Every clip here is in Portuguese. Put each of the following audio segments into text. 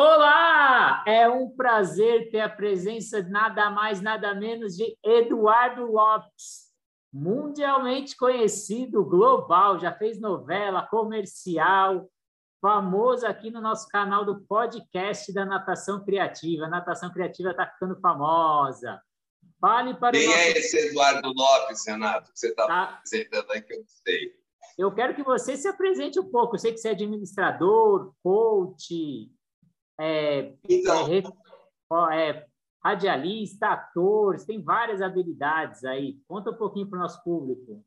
Olá! É um prazer ter a presença de nada mais, nada menos de Eduardo Lopes, mundialmente conhecido, global, já fez novela, comercial, famoso aqui no nosso canal do podcast da Natação Criativa. A Natação Criativa está ficando famosa. Fale para Quem nosso... é esse Eduardo Lopes, Renato, que você está tá. apresentando aí que eu não sei? Eu quero que você se apresente um pouco. Eu sei que você é administrador, coach, é, então, é, radialista, ator, tem várias habilidades aí. Conta um pouquinho para o nosso público.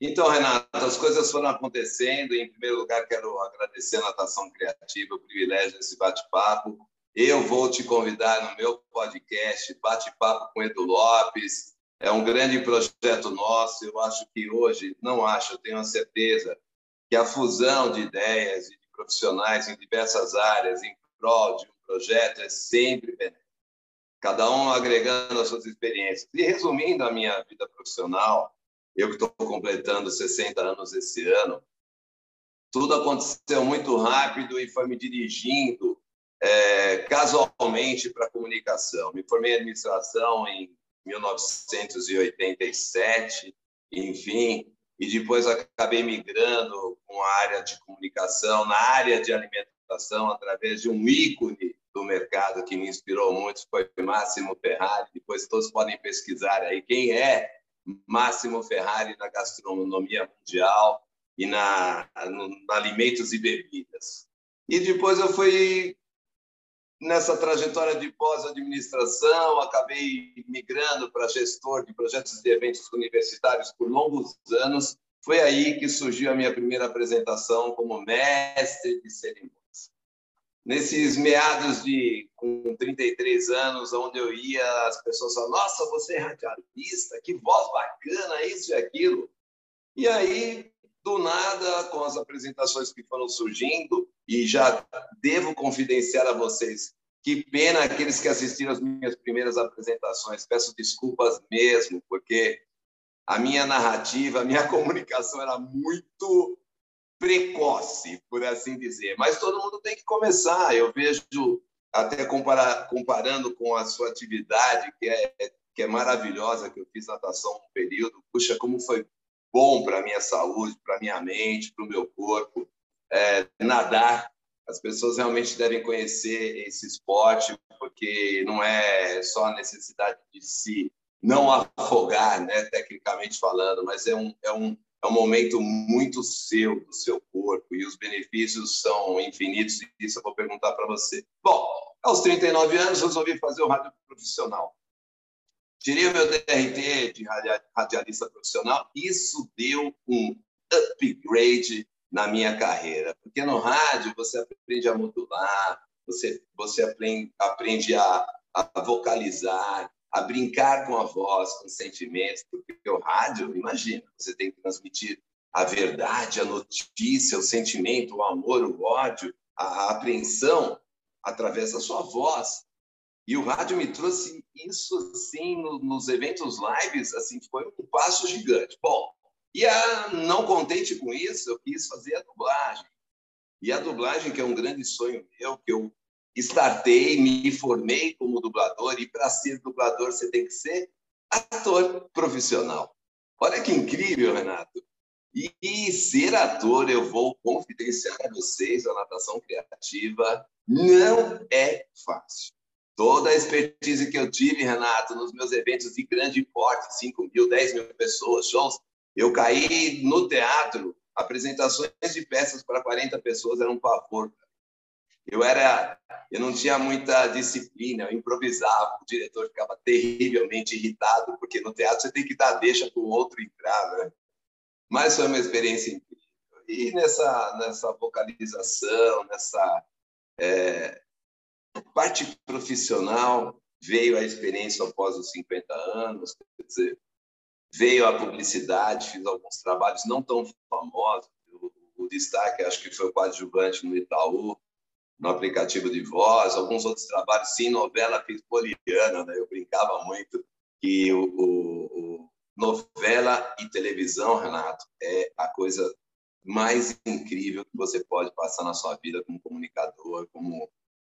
Então, Renato, as coisas foram acontecendo. Em primeiro lugar, quero agradecer a Natação Criativa, o privilégio desse bate-papo. Eu vou te convidar no meu podcast, Bate-Papo com Edu Lopes. É um grande projeto nosso. Eu acho que hoje, não acho, eu tenho a certeza que a fusão de ideias e de profissionais em diversas áreas, em prol de um projeto é sempre benéfico. Cada um agregando as suas experiências. E resumindo a minha vida profissional, eu que estou completando 60 anos esse ano, tudo aconteceu muito rápido e foi me dirigindo é, casualmente para a comunicação. Me formei em administração em 1987, enfim, e depois acabei migrando com a área de comunicação na área de alimentação através de um ícone do mercado que me inspirou muito, foi Máximo Ferrari. Depois todos podem pesquisar aí quem é Máximo Ferrari na gastronomia mundial e na, alimentos e bebidas. E depois eu fui nessa trajetória de pós-administração, acabei migrando para gestor de projetos de eventos universitários por longos anos. Foi aí que surgiu a minha primeira apresentação como mestre de cerimônia nesses meados de com 33 anos, onde eu ia, as pessoas falavam: Nossa, você é radialista, que voz bacana, isso e aquilo. E aí, do nada, com as apresentações que foram surgindo, e já devo confidenciar a vocês que pena aqueles que assistiram as minhas primeiras apresentações. Peço desculpas mesmo, porque a minha narrativa, a minha comunicação era muito precoce, por assim dizer. Mas todo mundo tem que começar. Eu vejo, até comparar, comparando com a sua atividade, que é, que é maravilhosa, que eu fiz natação um período. Puxa, como foi bom para a minha saúde, para a minha mente, para o meu corpo. É, nadar, as pessoas realmente devem conhecer esse esporte, porque não é só a necessidade de se não afogar, né, tecnicamente falando, mas é um, é um é um momento muito seu, do seu corpo, e os benefícios são infinitos, e isso eu vou perguntar para você. Bom, aos 39 anos, resolvi fazer o rádio profissional. Tirei o meu DRT de radialista profissional, isso deu um upgrade na minha carreira, porque no rádio você aprende a modular, você, você aprende, aprende a, a vocalizar, a brincar com a voz, com sentimentos, porque o rádio, imagina, você tem que transmitir a verdade, a notícia, o sentimento, o amor, o ódio, a apreensão através da sua voz. E o rádio me trouxe isso assim no, nos eventos lives, assim, foi um passo gigante. Bom, e a, não contente com isso, eu quis fazer a dublagem. E a dublagem, que é um grande sonho meu, que eu startei, me formei como dublador, e para ser dublador você tem que ser ator profissional. Olha que incrível, Renato. E, e ser ator, eu vou confidenciar a vocês, a natação criativa, não é fácil. Toda a expertise que eu tive, Renato, nos meus eventos de grande porte, 5 mil, 10 mil pessoas, shows, eu caí no teatro, apresentações de peças para 40 pessoas era um pavor. Eu era, eu não tinha muita disciplina, eu improvisava, o diretor ficava terrivelmente irritado, porque no teatro você tem que dar deixa para o outro entrar, né? Mas foi uma experiência incrível. E nessa, nessa vocalização, nessa é, parte profissional, veio a experiência após os 50 anos, quer dizer, veio a publicidade, fiz alguns trabalhos não tão famosos, o, o destaque acho que foi o coadjuvante no Itaú, no aplicativo de voz, alguns outros trabalhos, sim, novela fiz Poliana, né? eu brincava muito que o, o, o, novela e televisão, Renato, é a coisa mais incrível que você pode passar na sua vida como comunicador, como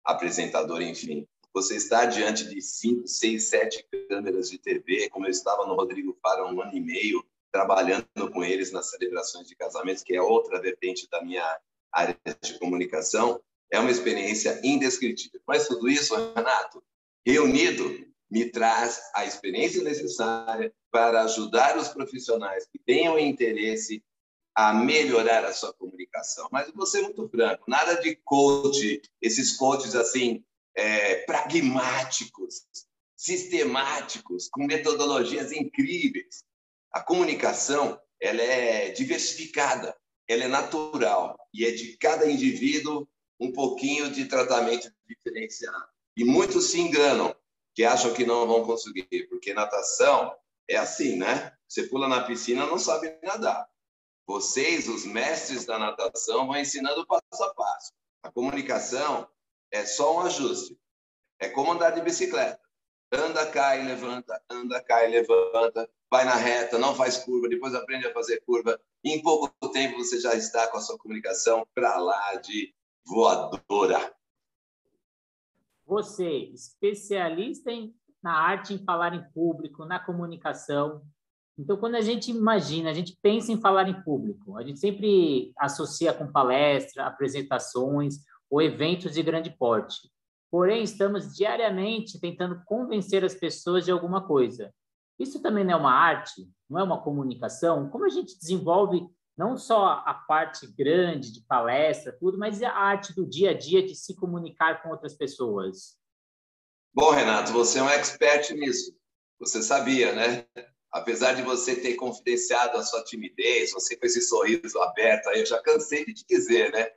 apresentador, enfim. Você está diante de cinco, seis, sete câmeras de TV, como eu estava no Rodrigo Faro um ano e meio, trabalhando com eles nas celebrações de casamentos, que é outra vertente da minha área de comunicação, é uma experiência indescritível. Mas tudo isso, Renato, reunido, me traz a experiência necessária para ajudar os profissionais que tenham interesse a melhorar a sua comunicação. Mas vou ser muito franco, nada de coach, esses coaches assim, é, pragmáticos, sistemáticos, com metodologias incríveis. A comunicação ela é diversificada, ela é natural e é de cada indivíduo um pouquinho de tratamento diferenciado. E muitos se enganam, que acham que não vão conseguir, porque natação é assim, né? Você pula na piscina, não sabe nadar. Vocês, os mestres da natação, vão ensinando passo a passo. A comunicação é só um ajuste. É como andar de bicicleta. Anda, cai, levanta, anda, cai, levanta, vai na reta, não faz curva, depois aprende a fazer curva. Em pouco tempo você já está com a sua comunicação para lá de voadora. Você, especialista em, na arte em falar em público, na comunicação. Então, quando a gente imagina, a gente pensa em falar em público, a gente sempre associa com palestra, apresentações ou eventos de grande porte. Porém, estamos diariamente tentando convencer as pessoas de alguma coisa. Isso também não é uma arte? Não é uma comunicação? Como a gente desenvolve não só a parte grande de palestra, tudo, mas a arte do dia a dia de se comunicar com outras pessoas. Bom, Renato, você é um expert nisso. Você sabia, né? Apesar de você ter confidenciado a sua timidez, você com esse sorriso aberto eu já cansei de te dizer, né?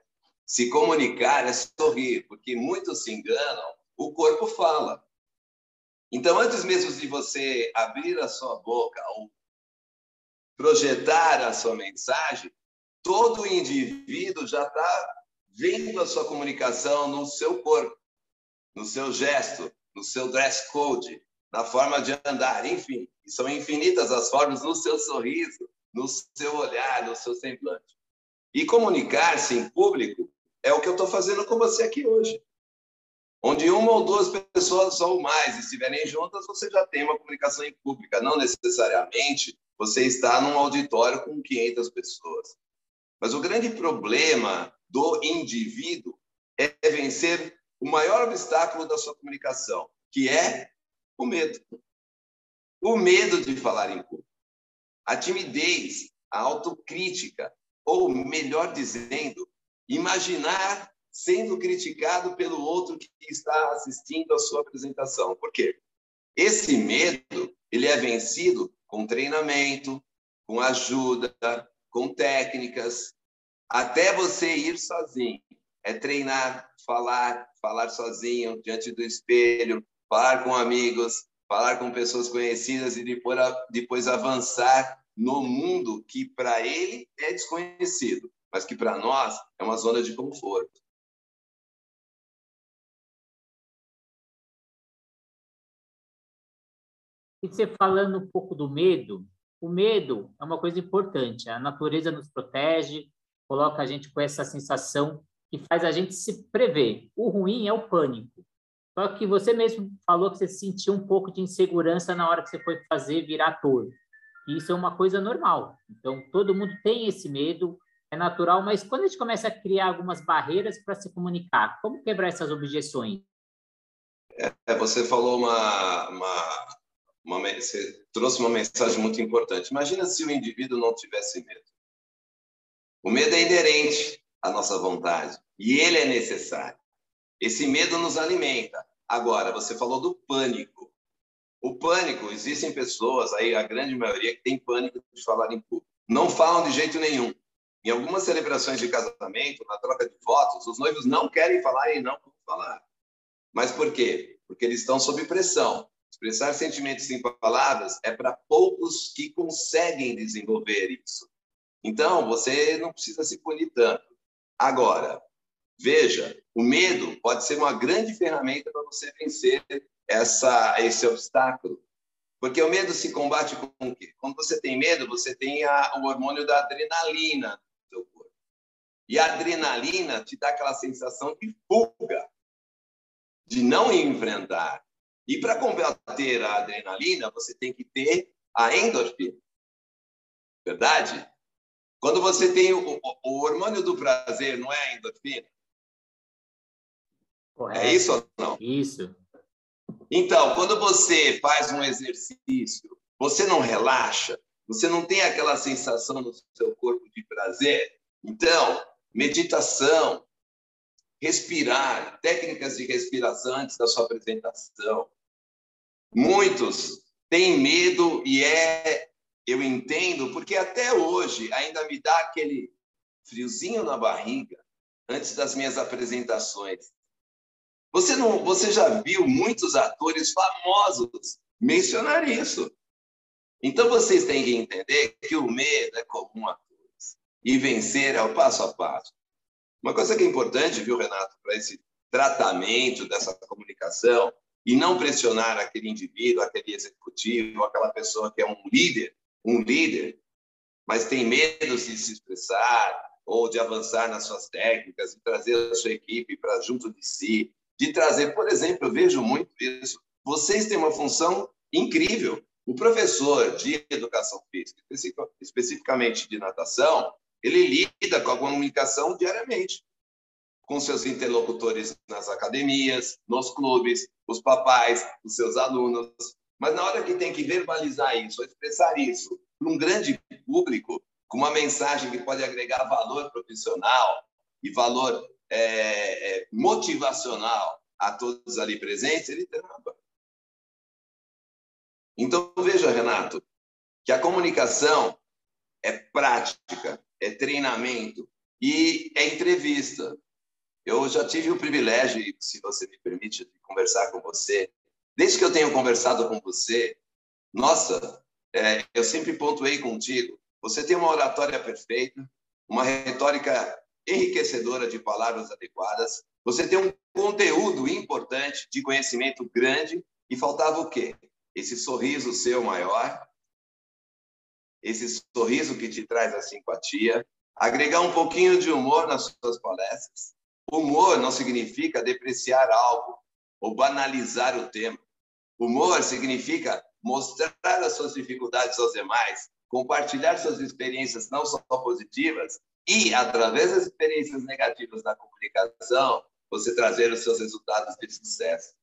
Se comunicar é sorrir, porque muitos se enganam, o corpo fala. Então, antes mesmo de você abrir a sua boca ou projetar a sua mensagem, todo indivíduo já está vendo a sua comunicação no seu corpo, no seu gesto, no seu dress code, na forma de andar, enfim. são infinitas as formas no seu sorriso, no seu olhar, no seu semblante. E comunicar-se em público é o que eu estou fazendo com você aqui hoje. Onde uma ou duas pessoas ou mais estiverem juntas, você já tem uma comunicação em pública, não necessariamente você está num auditório com 500 pessoas. Mas o grande problema do indivíduo é vencer o maior obstáculo da sua comunicação, que é o medo. O medo de falar em público. A timidez, a autocrítica, ou melhor dizendo, imaginar sendo criticado pelo outro que está assistindo a sua apresentação. Por quê? Esse medo, ele é vencido com treinamento, com ajuda, com técnicas, até você ir sozinho. É treinar, falar, falar sozinho, diante do espelho, falar com amigos, falar com pessoas conhecidas e depois, avançar no mundo que para ele é desconhecido, mas que para nós é uma zona de conforto. E você falando um pouco do medo, o medo é uma coisa importante. A natureza nos protege, coloca a gente com essa sensação que faz a gente se prever. O ruim é o pânico. Só que você mesmo falou que você sentiu um pouco de insegurança na hora que você foi fazer virar ator. E isso é uma coisa normal. Então, todo mundo tem esse medo, é natural, mas quando a gente começa a criar algumas barreiras para se comunicar, como quebrar essas objeções? É, você falou uma, uma uma, você trouxe uma mensagem muito importante. Imagina se o indivíduo não tivesse medo. O medo é inerente à nossa vontade e ele é necessário. Esse medo nos alimenta. Agora, você falou do pânico. O pânico, existem pessoas, aí a grande maioria, que tem pânico de falar em público. Não falam de jeito nenhum. Em algumas celebrações de casamento, na troca de votos, os noivos não querem falar e não vão falar. Mas por quê? Porque eles estão sob pressão. Expressar sentimentos em palavras é para poucos que conseguem desenvolver isso. Então, você não precisa se punir tanto. Agora, veja, o medo pode ser uma grande ferramenta para você vencer essa, esse obstáculo. Porque o medo se combate com o quê? Quando você tem medo, você tem a, o hormônio da adrenalina no seu corpo. E a adrenalina te dá aquela sensação de fuga. de não enfrentar. E para combater a adrenalina, você tem que ter a endorfina. Verdade? Quando você tem o, o hormônio do prazer, não é a endorfina? Correto. É isso ou não? Isso. Então, quando você faz um exercício, você não relaxa, você não tem aquela sensação no seu corpo de prazer. Então, meditação, respirar, técnicas de respiração antes da sua apresentação. Muitos têm medo e é, eu entendo, porque até hoje ainda me dá aquele friozinho na barriga antes das minhas apresentações. Você não, você já viu muitos atores famosos mencionar isso. Então vocês têm que entender que o medo é comum a todos e vencer é o passo a passo. Uma coisa que é importante, viu, Renato, para esse tratamento dessa comunicação e não pressionar aquele indivíduo, aquele executivo, aquela pessoa que é um líder, um líder, mas tem medo de se expressar ou de avançar nas suas técnicas, de trazer a sua equipe para junto de si, de trazer, por exemplo, eu vejo muito isso. Vocês têm uma função incrível. O professor de educação física, especificamente de natação, ele lida com a comunicação diariamente com seus interlocutores nas academias, nos clubes, os papais, os seus alunos. Mas na hora que tem que verbalizar isso, expressar isso para um grande público, com uma mensagem que pode agregar valor profissional e valor é, é, motivacional a todos ali presentes, ele trava. Então, veja, Renato, que a comunicação é prática, é treinamento e é entrevista. Eu já tive o privilégio, se você me permite, de conversar com você. Desde que eu tenho conversado com você, nossa, é, eu sempre pontuei contigo. Você tem uma oratória perfeita, uma retórica enriquecedora de palavras adequadas. Você tem um conteúdo importante de conhecimento grande e faltava o quê? Esse sorriso seu maior, esse sorriso que te traz a simpatia, agregar um pouquinho de humor nas suas palestras. Humor não significa depreciar algo ou banalizar o tema. Humor significa mostrar as suas dificuldades aos demais, compartilhar suas experiências não só positivas, e, através das experiências negativas da comunicação, você trazer os seus resultados de sucesso.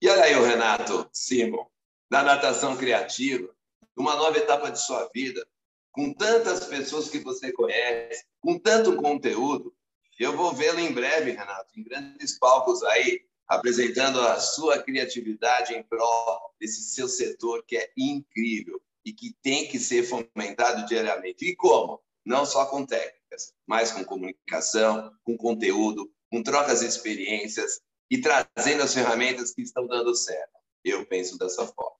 E olha aí o Renato Simon, da natação criativa, uma nova etapa de sua vida, com tantas pessoas que você conhece, com tanto conteúdo. Eu vou vê-lo em breve, Renato, em grandes palcos aí, apresentando a sua criatividade em prol desse seu setor que é incrível e que tem que ser fomentado diariamente. E como? não só com técnicas, mas com comunicação, com conteúdo, com trocas de experiências e trazendo as ferramentas que estão dando certo. Eu penso dessa forma.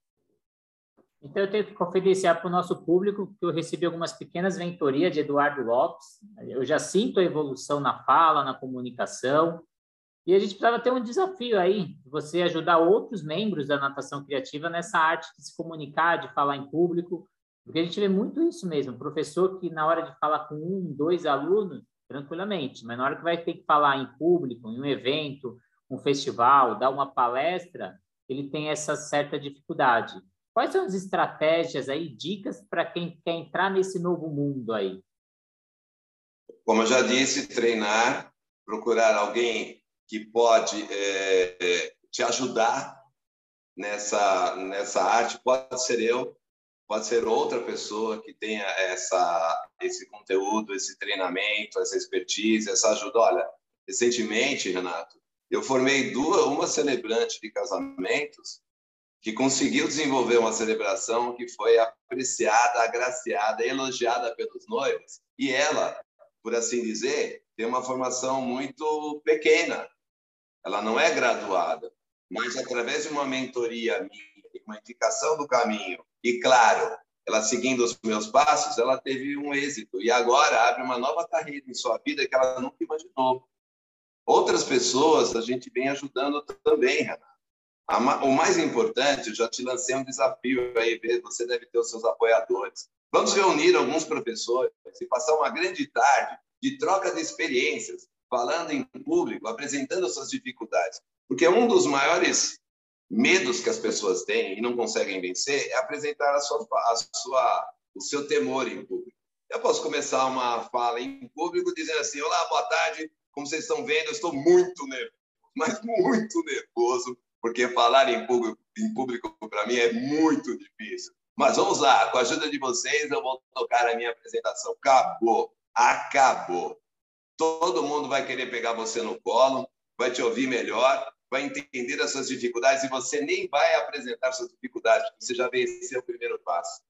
Então, eu tenho que confidenciar para o nosso público que eu recebi algumas pequenas mentorias de Eduardo Lopes. Eu já sinto a evolução na fala, na comunicação. E a gente precisava ter um desafio aí, você ajudar outros membros da natação criativa nessa arte de se comunicar, de falar em público, porque a gente vê muito isso mesmo, professor que na hora de falar com um, dois alunos, tranquilamente, mas na hora que vai ter que falar em público, em um evento, um festival, dar uma palestra, ele tem essa certa dificuldade. Quais são as estratégias aí, dicas para quem quer entrar nesse novo mundo aí? Como eu já disse, treinar, procurar alguém que pode é, te ajudar nessa, nessa arte, pode ser eu, pode ser outra pessoa que tenha essa, esse conteúdo, esse treinamento, essa expertise, essa ajuda. Olha, recentemente, Renato, eu formei duas, uma celebrante de casamentos que conseguiu desenvolver uma celebração que foi apreciada, agraciada, elogiada pelos noivos, e ela, por assim dizer, tem uma formação muito pequena. Ela não é graduada, mas através de uma mentoria minha, uma indicação do caminho e, claro, ela seguindo os meus passos, ela teve um êxito. E agora abre uma nova carreira em sua vida que ela nunca imaginou. Outras pessoas a gente vem ajudando também, Renato. O mais importante, eu já te lancei um desafio aí, você deve ter os seus apoiadores. Vamos reunir alguns professores e passar uma grande tarde de troca de experiências, falando em público, apresentando suas dificuldades. Porque um dos maiores medos que as pessoas têm e não conseguem vencer é apresentar a sua, a sua, o seu temor em público. Eu posso começar uma fala em público dizendo assim: Olá, boa tarde. Como vocês estão vendo, eu estou muito nervoso, mas muito nervoso, porque falar em público, em público para mim é muito difícil. Mas vamos lá, com a ajuda de vocês, eu vou tocar a minha apresentação. Acabou, acabou. Todo mundo vai querer pegar você no colo, vai te ouvir melhor, vai entender as suas dificuldades e você nem vai apresentar suas dificuldades, você já venceu o primeiro passo.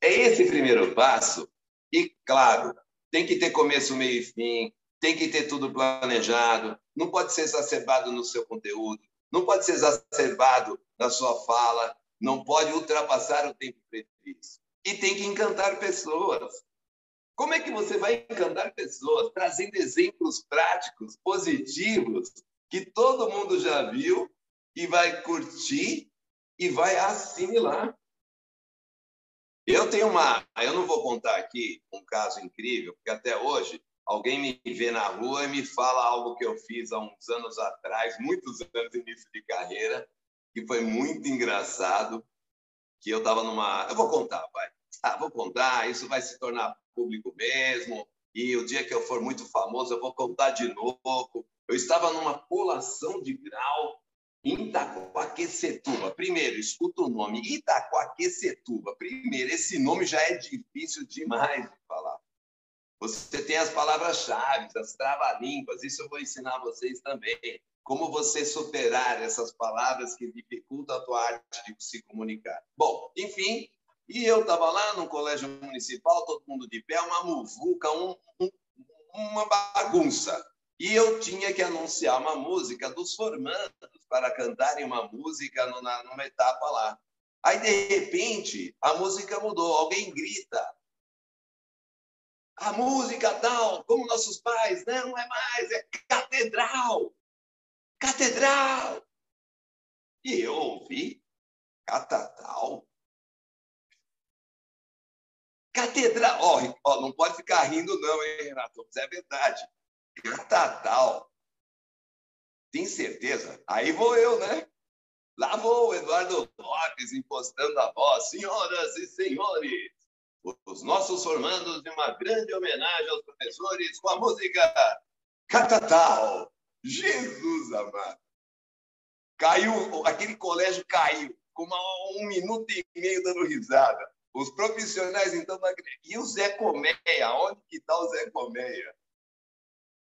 É esse primeiro passo, e claro, tem que ter começo, meio e fim, tem que ter tudo planejado, não pode ser exacerbado no seu conteúdo, não pode ser exacerbado na sua fala, não pode ultrapassar o tempo previsto. E tem que encantar pessoas. Como é que você vai encantar pessoas? Trazendo exemplos práticos, positivos, que todo mundo já viu e vai curtir e vai assimilar. Eu tenho uma. Eu não vou contar aqui um caso incrível, porque até hoje alguém me vê na rua e me fala algo que eu fiz há uns anos atrás, muitos anos início de carreira, que foi muito engraçado, que eu estava numa... Eu vou contar, vai. Ah, vou contar, isso vai se tornar público mesmo, e o dia que eu for muito famoso, eu vou contar de novo. Eu estava numa colação de grau em Itacoaquecetuba. Primeiro, escuta o nome, Itacoaquecetuba. Primeiro, esse nome já é difícil demais de falar. Você tem as palavras-chave, as trava-línguas, isso eu vou ensinar vocês também. Como você superar essas palavras que dificultam a tua arte de se comunicar. Bom, enfim, e eu estava lá no colégio municipal, todo mundo de pé, uma muvuca, um, um, uma bagunça. E eu tinha que anunciar uma música dos formandos para cantarem uma música numa, numa etapa lá. Aí, de repente, a música mudou, alguém grita. A música tal, como nossos pais, não é mais, é catedral. Catedral! E eu ouvi catedral. Catedral. Ó, oh, oh, não pode ficar rindo, não, hein, Renato? Mas é verdade. Catedral. Tem certeza? Aí vou eu, né? Lá vou o Eduardo Lopes impostando a voz. Senhoras e senhores, os nossos formandos de uma grande homenagem aos professores com a música Catatal. Jesus amado. Caiu, aquele colégio caiu, com uma, um minuto e meio dando risada. Os profissionais, então, e o Zé Colmeia? Onde que está o Zé Colmeia?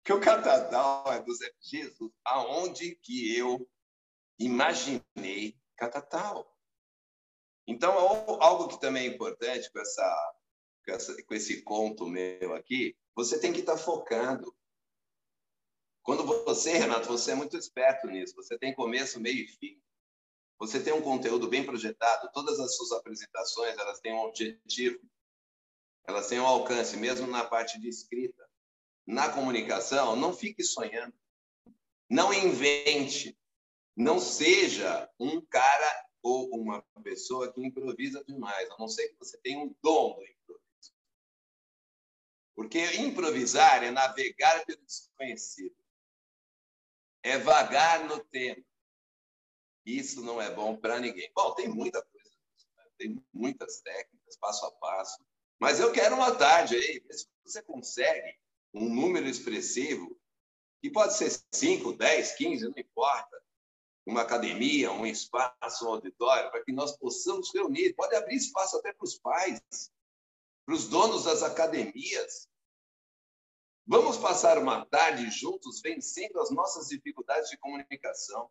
Que o Catatal é do Zé Jesus. Aonde que eu imaginei Catatal? Então, algo que também é importante com, essa, com, essa, com esse conto meu aqui, você tem que estar tá focado. Quando você, Renato, você é muito esperto nisso, você tem começo, meio e fim. Você tem um conteúdo bem projetado, todas as suas apresentações, elas têm um objetivo. Elas têm um alcance, mesmo na parte de escrita. Na comunicação, não fique sonhando. Não invente. Não seja um cara ou uma pessoa que improvisa demais, a não ser que você tenha um dom do improviso. Porque improvisar é navegar pelo desconhecido é vagar no tempo. Isso não é bom para ninguém. Bom, tem muita coisa, né? tem muitas técnicas, passo a passo. Mas eu quero uma tarde aí, se você consegue um número expressivo, que pode ser 5, 10, 15, não importa. Uma academia, um espaço, um auditório, para que nós possamos reunir. Pode abrir espaço até para os pais, para os donos das academias, Vamos passar uma tarde juntos vencendo as nossas dificuldades de comunicação.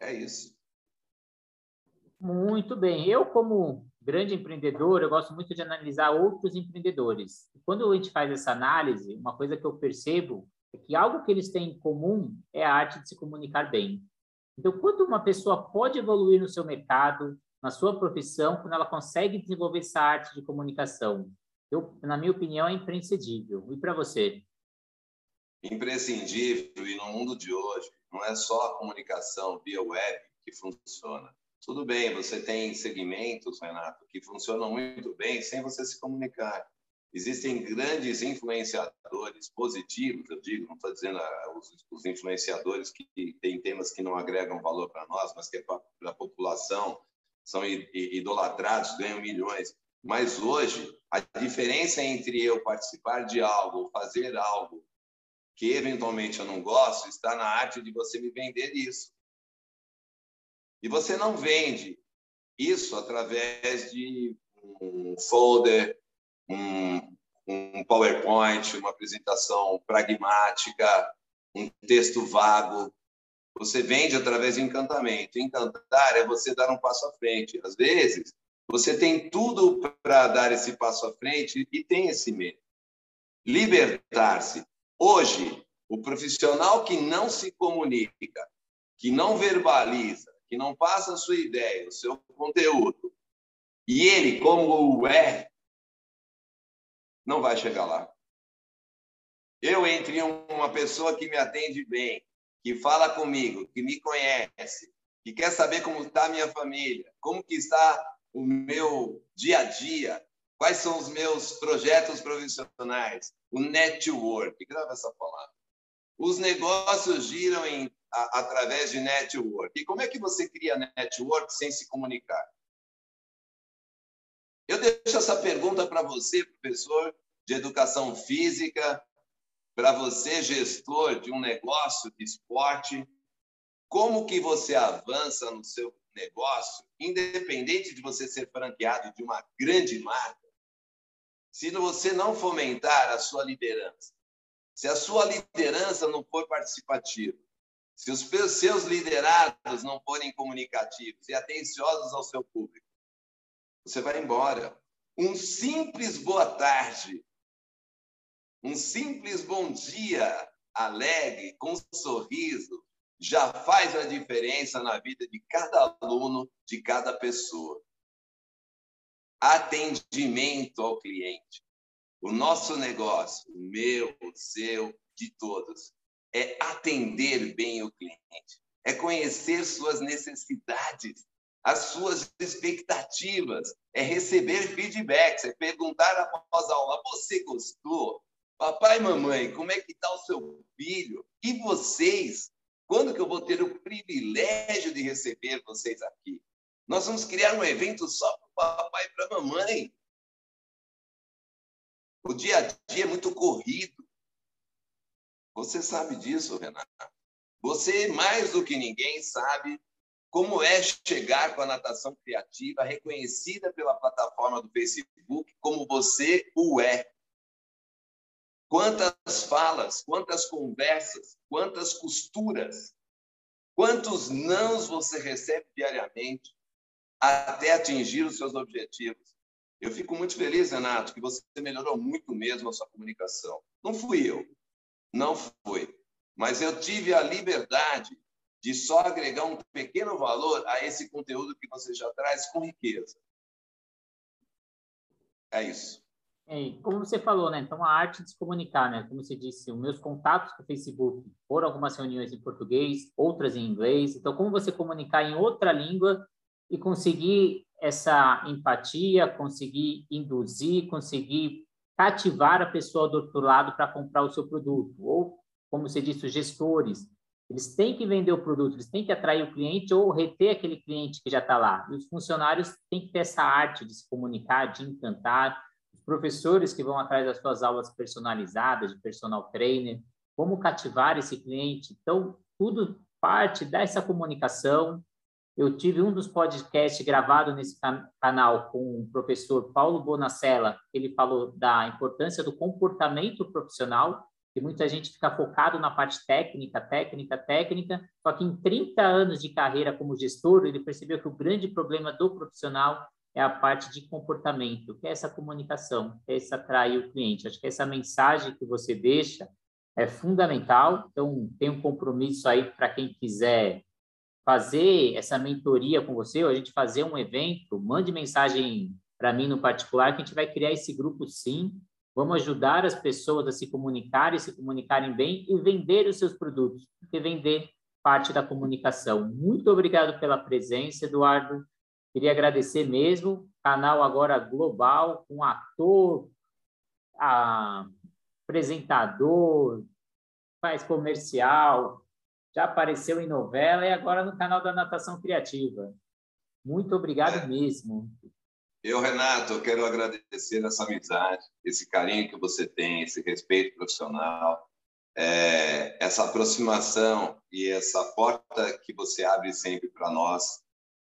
É isso. Muito bem. Eu, como grande empreendedor, eu gosto muito de analisar outros empreendedores. quando a gente faz essa análise, uma coisa que eu percebo é que algo que eles têm em comum é a arte de se comunicar bem. Então, quando uma pessoa pode evoluir no seu mercado, na sua profissão, quando ela consegue desenvolver essa arte de comunicação, eu, na minha opinião, é imprescindível. E para você? Imprescindível, e no mundo de hoje, não é só a comunicação via web que funciona. Tudo bem, você tem segmentos, Renato, que funcionam muito bem sem você se comunicar. Existem grandes influenciadores positivos, eu digo, não estou dizendo ah, os, os, influenciadores que têm temas que não agregam valor para nós, mas que é para a população, são idolatrados, ganham milhões. Mas hoje, a diferença entre eu participar de algo fazer algo que eventualmente eu não gosto está na arte de você me vender isso. E você não vende isso através de um folder, um, um PowerPoint, uma apresentação pragmática, um texto vago. Você vende através de encantamento. Encantar é você dar um passo à frente. Às vezes, você tem tudo para dar esse passo à frente e tem esse medo. Libertar-se. Hoje, o profissional que não se comunica, que não verbaliza, que não passa a sua ideia, o seu conteúdo, e ele, como o é, não vai chegar lá. Eu, entre uma pessoa que me atende bem, que fala comigo, que me conhece, que quer saber como está a minha família, como que está o meu dia a dia, quais são os meus projetos profissionais, o network, grava essa palavra. Os negócios giram em, a, através de network. E como é que você cria network sem se comunicar? Eu deixo essa pergunta para você, professor de educação física, para você, gestor de um negócio de esporte. Como que você avança no seu negócio, independente de você ser franqueado de uma grande marca, se você não fomentar a sua liderança, se a sua liderança não for participativa, se os seus liderados não forem comunicativos e atenciosos ao seu público, você vai embora. Um simples boa tarde, um simples bom dia alegre, com um sorriso, já faz a diferença na vida de cada aluno, de cada pessoa. Atendimento ao cliente. O nosso negócio, meu, o seu, de todos, é atender bem o cliente, é conhecer suas necessidades, as suas expectativas, é receber feedbacks, é perguntar após a aula: você gostou? Papai e mamãe, como é que está o seu filho? E vocês? Quando que eu vou ter o privilégio de receber vocês aqui? Nós vamos criar um evento só para o papai e para a mamãe. O dia a dia é muito corrido. Você sabe disso, Renata. Você, mais do que ninguém, sabe como é chegar com a natação criativa reconhecida pela plataforma do Facebook como você o é. Quantas falas, quantas conversas, quantas costuras, quantos nãos você recebe diariamente até atingir os seus objetivos. Eu fico muito feliz, Renato, que você melhorou muito mesmo a sua comunicação. Não fui eu, não foi. Mas eu tive a liberdade de só agregar um pequeno valor a esse conteúdo que você já traz com riqueza. É isso. É, como você falou, né? Então, a arte de se comunicar, né? Como você disse, os meus contatos com o Facebook foram algumas reuniões em português, outras em inglês. Então, como você comunicar em outra língua e conseguir essa empatia, conseguir induzir, conseguir cativar a pessoa do outro lado para comprar o seu produto. Ou, como você disse, os gestores, eles têm que vender o produto, eles têm que atrair o cliente ou reter aquele cliente que já está lá. E os funcionários têm que ter essa arte de se comunicar, de encantar. Os professores que vão atrás das suas aulas personalizadas, de personal trainer, como cativar esse cliente. Então, tudo parte dessa comunicação, eu tive um dos podcasts gravado nesse canal com o professor Paulo Bonacella, ele falou da importância do comportamento profissional, que muita gente fica focado na parte técnica, técnica, técnica, só que em 30 anos de carreira como gestor, ele percebeu que o grande problema do profissional é a parte de comportamento, que é essa comunicação, que é esse atrair o cliente. Acho que essa mensagem que você deixa é fundamental, então tem um compromisso aí para quem quiser fazer essa mentoria com você, ou a gente fazer um evento, mande mensagem para mim no particular, que a gente vai criar esse grupo sim. Vamos ajudar as pessoas a se comunicarem, se comunicarem bem e vender os seus produtos, porque vender parte da comunicação. Muito obrigado pela presença, Eduardo. Queria agradecer mesmo. Canal agora global, com ator, apresentador, faz comercial, já apareceu em novela e agora no canal da Natação Criativa. Muito obrigado mesmo. Eu, Renato, quero agradecer essa amizade, esse carinho que você tem, esse respeito profissional, é, essa aproximação e essa porta que você abre sempre para nós,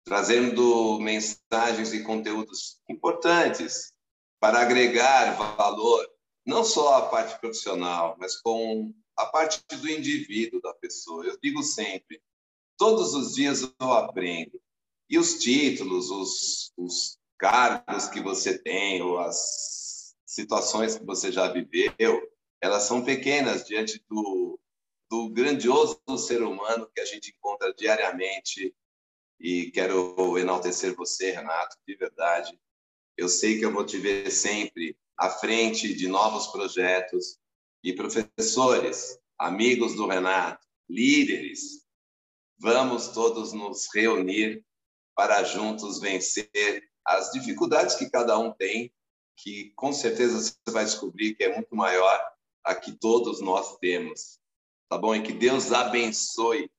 trazendo mensagens e conteúdos importantes para agregar valor, não só à parte profissional, mas com a parte do indivíduo, da pessoa. Eu digo sempre, todos os dias eu aprendo. E os títulos, os, os cargos que você tem, ou as situações que você já viveu, elas são pequenas diante do, do grandioso ser humano que a gente encontra diariamente. E quero enaltecer você, Renato, de verdade. Eu sei que eu vou te ver sempre à frente de novos projetos. E professores, amigos do Renato, líderes, vamos todos nos reunir para juntos vencer as dificuldades que cada um tem, que com certeza você vai descobrir que é muito maior a que todos nós temos. Tá bom? E que Deus abençoe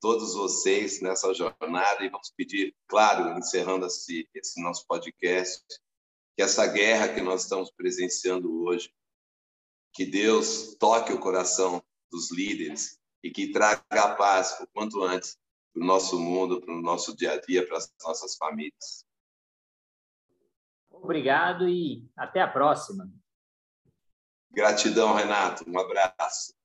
todos vocês nessa jornada e vamos pedir, claro, encerrando esse, esse nosso podcast, que essa guerra que nós estamos presenciando hoje, que Deus toque o coração dos líderes e que traga a paz o quanto antes para o nosso mundo, para o nosso dia a dia, para as nossas famílias. Obrigado e até a próxima. Gratidão, Renato. Um abraço.